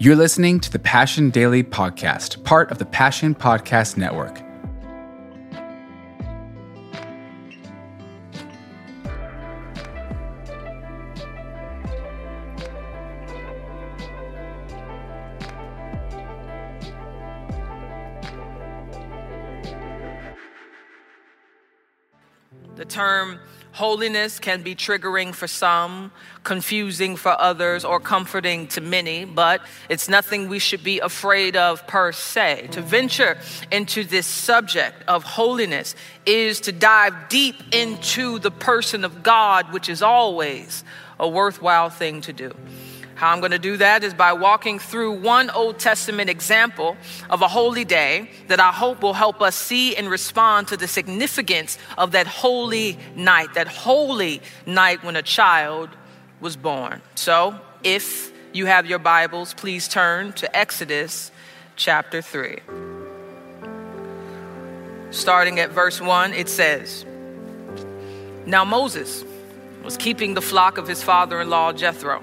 You're listening to the Passion Daily Podcast, part of the Passion Podcast Network. The term holiness can be triggering for some, confusing for others, or comforting to many, but it's nothing we should be afraid of per se. To venture into this subject of holiness is to dive deep into the person of God, which is always a worthwhile thing to do. How I'm going to do that is by walking through one Old Testament example of a holy day that I hope will help us see and respond to the significance of that holy night, that holy night when a child was born. So, if you have your Bibles, please turn to Exodus chapter 3. Starting at verse 1, it says Now Moses was keeping the flock of his father in law Jethro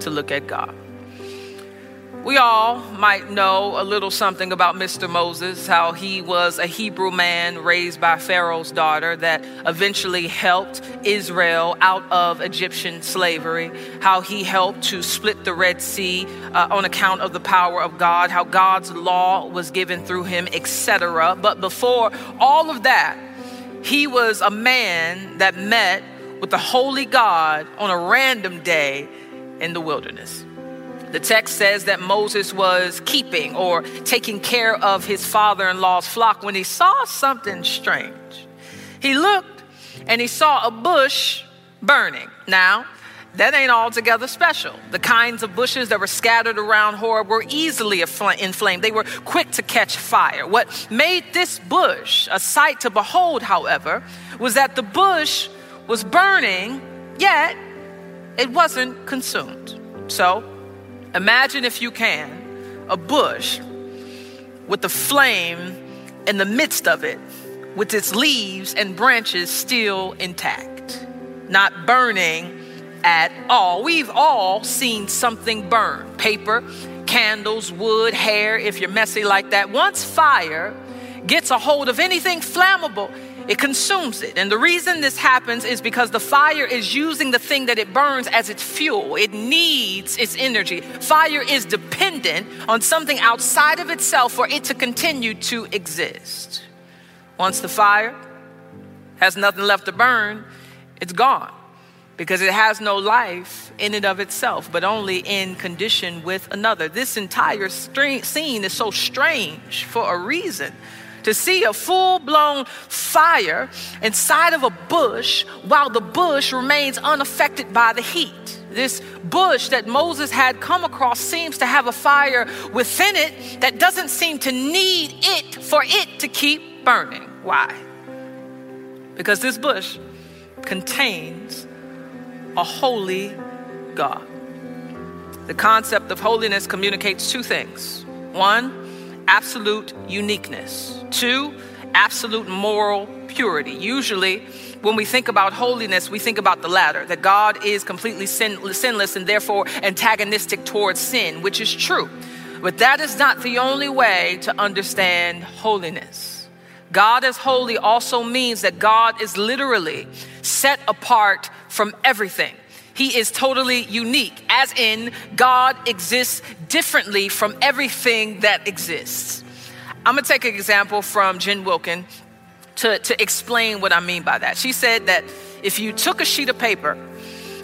to look at God. We all might know a little something about Mr. Moses, how he was a Hebrew man raised by Pharaoh's daughter that eventually helped Israel out of Egyptian slavery, how he helped to split the Red Sea uh, on account of the power of God, how God's law was given through him, etc. But before all of that, he was a man that met with the holy God on a random day in the wilderness. The text says that Moses was keeping or taking care of his father in law's flock when he saw something strange. He looked and he saw a bush burning. Now, that ain't altogether special. The kinds of bushes that were scattered around Horeb were easily inflamed. They were quick to catch fire. What made this bush a sight to behold, however, was that the bush was burning, yet it wasn't consumed. So imagine, if you can, a bush with the flame in the midst of it, with its leaves and branches still intact, not burning at all. We've all seen something burn paper, candles, wood, hair, if you're messy like that. Once fire gets a hold of anything flammable, it consumes it. And the reason this happens is because the fire is using the thing that it burns as its fuel. It needs its energy. Fire is dependent on something outside of itself for it to continue to exist. Once the fire has nothing left to burn, it's gone because it has no life in and of itself, but only in condition with another. This entire scene is so strange for a reason to see a full blown fire inside of a bush while the bush remains unaffected by the heat. This bush that Moses had come across seems to have a fire within it that doesn't seem to need it for it to keep burning. Why? Because this bush contains a holy God. The concept of holiness communicates two things. One, absolute uniqueness. Two, absolute moral purity. Usually, when we think about holiness, we think about the latter, that God is completely sin- sinless and therefore antagonistic towards sin, which is true. But that is not the only way to understand holiness. God as holy also means that God is literally set apart from everything. He is totally unique, as in, God exists differently from everything that exists. I'm gonna take an example from Jen Wilkin to, to explain what I mean by that. She said that if you took a sheet of paper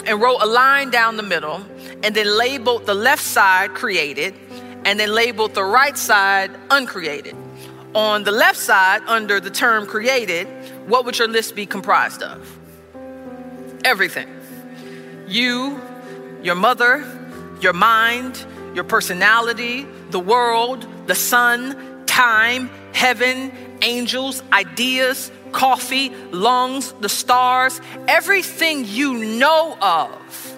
and wrote a line down the middle and then labeled the left side created and then labeled the right side uncreated. On the left side, under the term created, what would your list be comprised of? Everything. You, your mother, your mind, your personality, the world, the sun, time, heaven, angels, ideas, coffee, lungs, the stars, everything you know of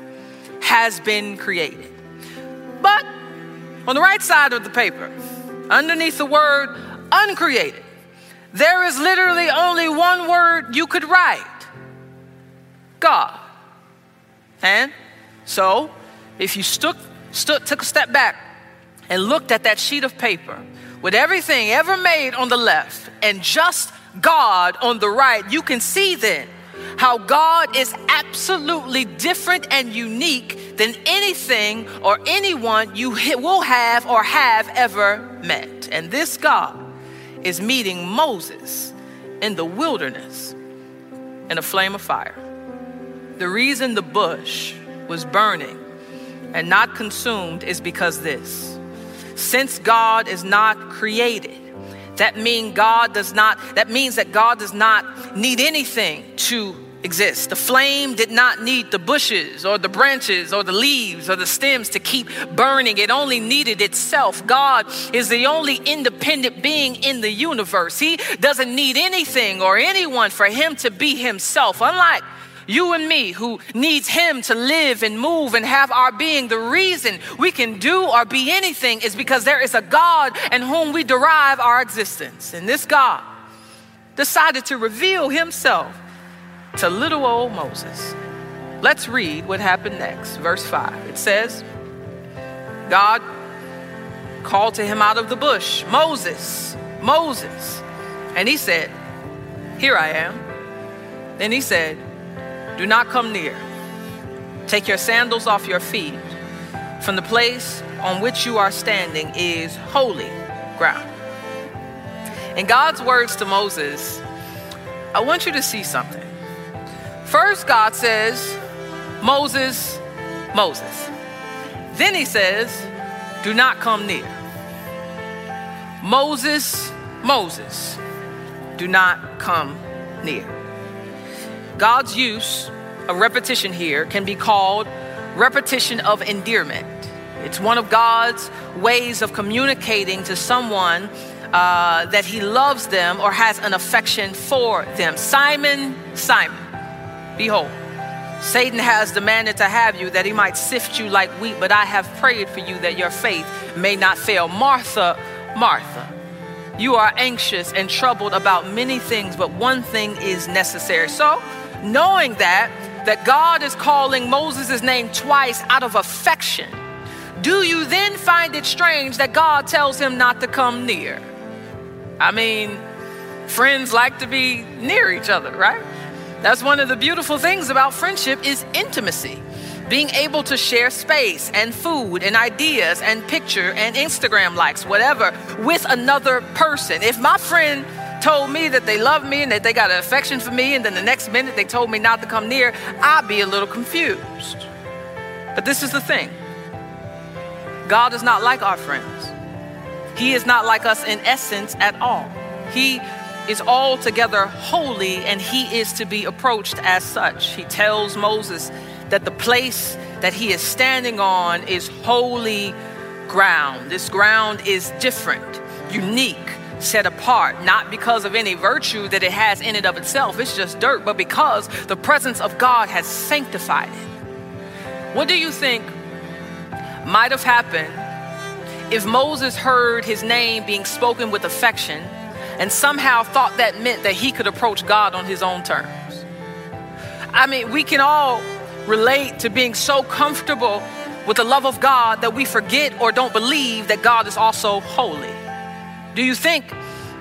has been created. But on the right side of the paper, underneath the word uncreated, there is literally only one word you could write God. And so, if you stood, took a step back and looked at that sheet of paper with everything ever made on the left and just God on the right, you can see then how God is absolutely different and unique than anything or anyone you will have or have ever met. And this God is meeting Moses in the wilderness in a flame of fire. The reason the bush was burning and not consumed is because this. Since God is not created, that mean God does not that means that God does not need anything to exist. The flame did not need the bushes or the branches or the leaves or the stems to keep burning. It only needed itself. God is the only independent being in the universe. He doesn't need anything or anyone for him to be himself. Unlike you and me, who needs Him to live and move and have our being. The reason we can do or be anything is because there is a God in whom we derive our existence. And this God decided to reveal Himself to little old Moses. Let's read what happened next. Verse 5. It says, God called to him out of the bush, Moses, Moses. And he said, Here I am. Then he said, do not come near. Take your sandals off your feet, from the place on which you are standing is holy ground. In God's words to Moses, I want you to see something. First, God says, Moses, Moses. Then he says, Do not come near. Moses, Moses, do not come near. God's use of repetition here can be called repetition of endearment. It's one of God's ways of communicating to someone uh, that he loves them or has an affection for them. Simon, Simon, behold, Satan has demanded to have you that he might sift you like wheat, but I have prayed for you that your faith may not fail. Martha, Martha, you are anxious and troubled about many things, but one thing is necessary. So, knowing that that God is calling Moses' name twice out of affection, do you then find it strange that God tells him not to come near? I mean, friends like to be near each other, right? That's one of the beautiful things about friendship is intimacy. Being able to share space and food and ideas and picture and Instagram likes, whatever, with another person. If my friend told me that they love me and that they got an affection for me, and then the next minute they told me not to come near, I'd be a little confused. But this is the thing God is not like our friends, He is not like us in essence at all. He is altogether holy and he is to be approached as such. He tells Moses that the place that he is standing on is holy ground. This ground is different, unique set apart, not because of any virtue that it has in and of itself, it's just dirt, but because the presence of God has sanctified it. What do you think might have happened if Moses heard his name being spoken with affection and somehow thought that meant that he could approach God on his own terms? I mean, we can all relate to being so comfortable with the love of God that we forget or don't believe that God is also holy. Do you think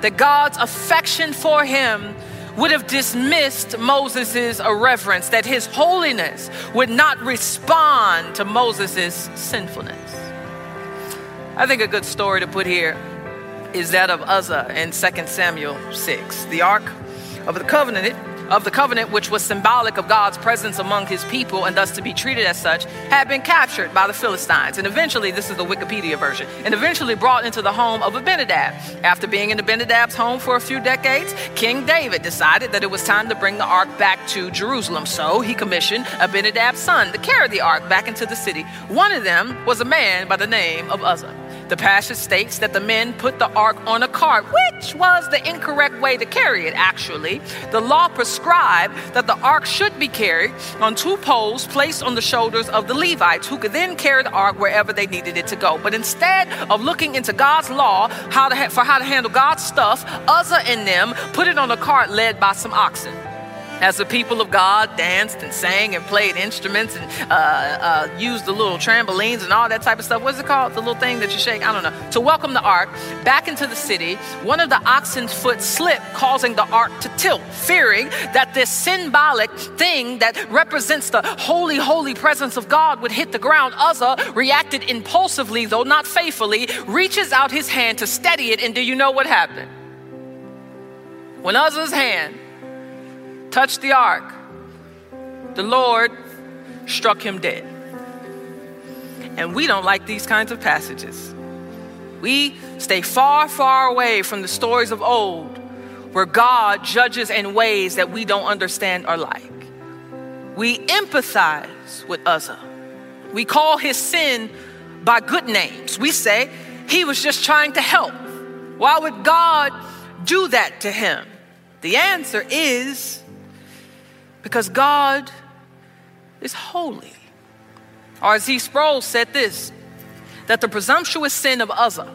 that God's affection for him would have dismissed Moses' irreverence, that his holiness would not respond to Moses' sinfulness? I think a good story to put here is that of Uzzah in 2 Samuel 6. The Ark of the Covenant of the covenant, which was symbolic of God's presence among his people and thus to be treated as such, had been captured by the Philistines. And eventually, this is the Wikipedia version, and eventually brought into the home of Abinadab. After being in Abinadab's home for a few decades, King David decided that it was time to bring the ark back to Jerusalem. So he commissioned Abinadab's son to carry the ark back into the city. One of them was a man by the name of Uzzah. The passage states that the men put the ark on a cart, which was the incorrect way to carry it, actually. The law prescribed that the ark should be carried on two poles placed on the shoulders of the Levites, who could then carry the ark wherever they needed it to go. But instead of looking into God's law how to ha- for how to handle God's stuff, Uzzah and them put it on a cart led by some oxen as the people of God danced and sang and played instruments and uh, uh, used the little trampolines and all that type of stuff. What's it called? The little thing that you shake? I don't know. To welcome the ark back into the city, one of the oxen's foot slipped, causing the ark to tilt, fearing that this symbolic thing that represents the holy, holy presence of God would hit the ground. Uzzah reacted impulsively, though not faithfully, reaches out his hand to steady it, and do you know what happened? When Uzzah's hand touched the ark, the Lord struck him dead. And we don't like these kinds of passages. We stay far, far away from the stories of old where God judges in ways that we don't understand or like. We empathize with Uzzah. We call his sin by good names. We say he was just trying to help. Why would God do that to him? The answer is because God is holy. R.C. Sproul said this that the presumptuous sin of Uzzah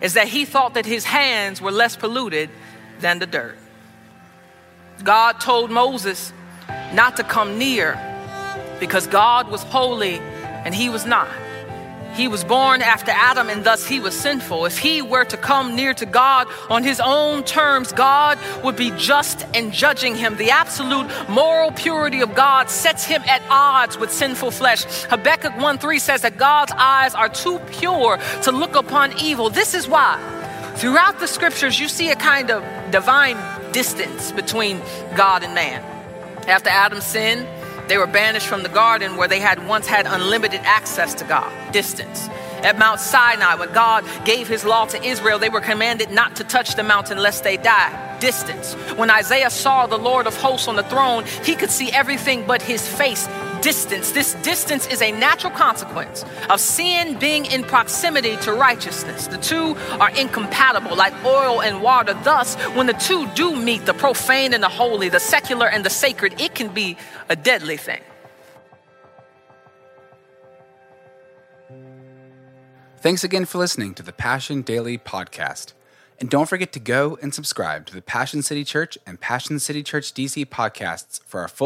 is that he thought that his hands were less polluted than the dirt. God told Moses not to come near because God was holy and he was not. He was born after Adam and thus he was sinful. If he were to come near to God on his own terms, God would be just and judging him. The absolute moral purity of God sets him at odds with sinful flesh. Habakkuk 1 3 says that God's eyes are too pure to look upon evil. This is why throughout the scriptures you see a kind of divine distance between God and man. After Adam sinned, they were banished from the garden where they had once had unlimited access to God, distance. At Mount Sinai, when God gave his law to Israel, they were commanded not to touch the mountain lest they die. Distance. When Isaiah saw the Lord of hosts on the throne, he could see everything but his face distance. This distance is a natural consequence of sin being in proximity to righteousness. The two are incompatible, like oil and water. Thus, when the two do meet, the profane and the holy, the secular and the sacred, it can be a deadly thing. Thanks again for listening to the Passion Daily Podcast. And don't forget to go and subscribe to the Passion City Church and Passion City Church DC podcasts for our full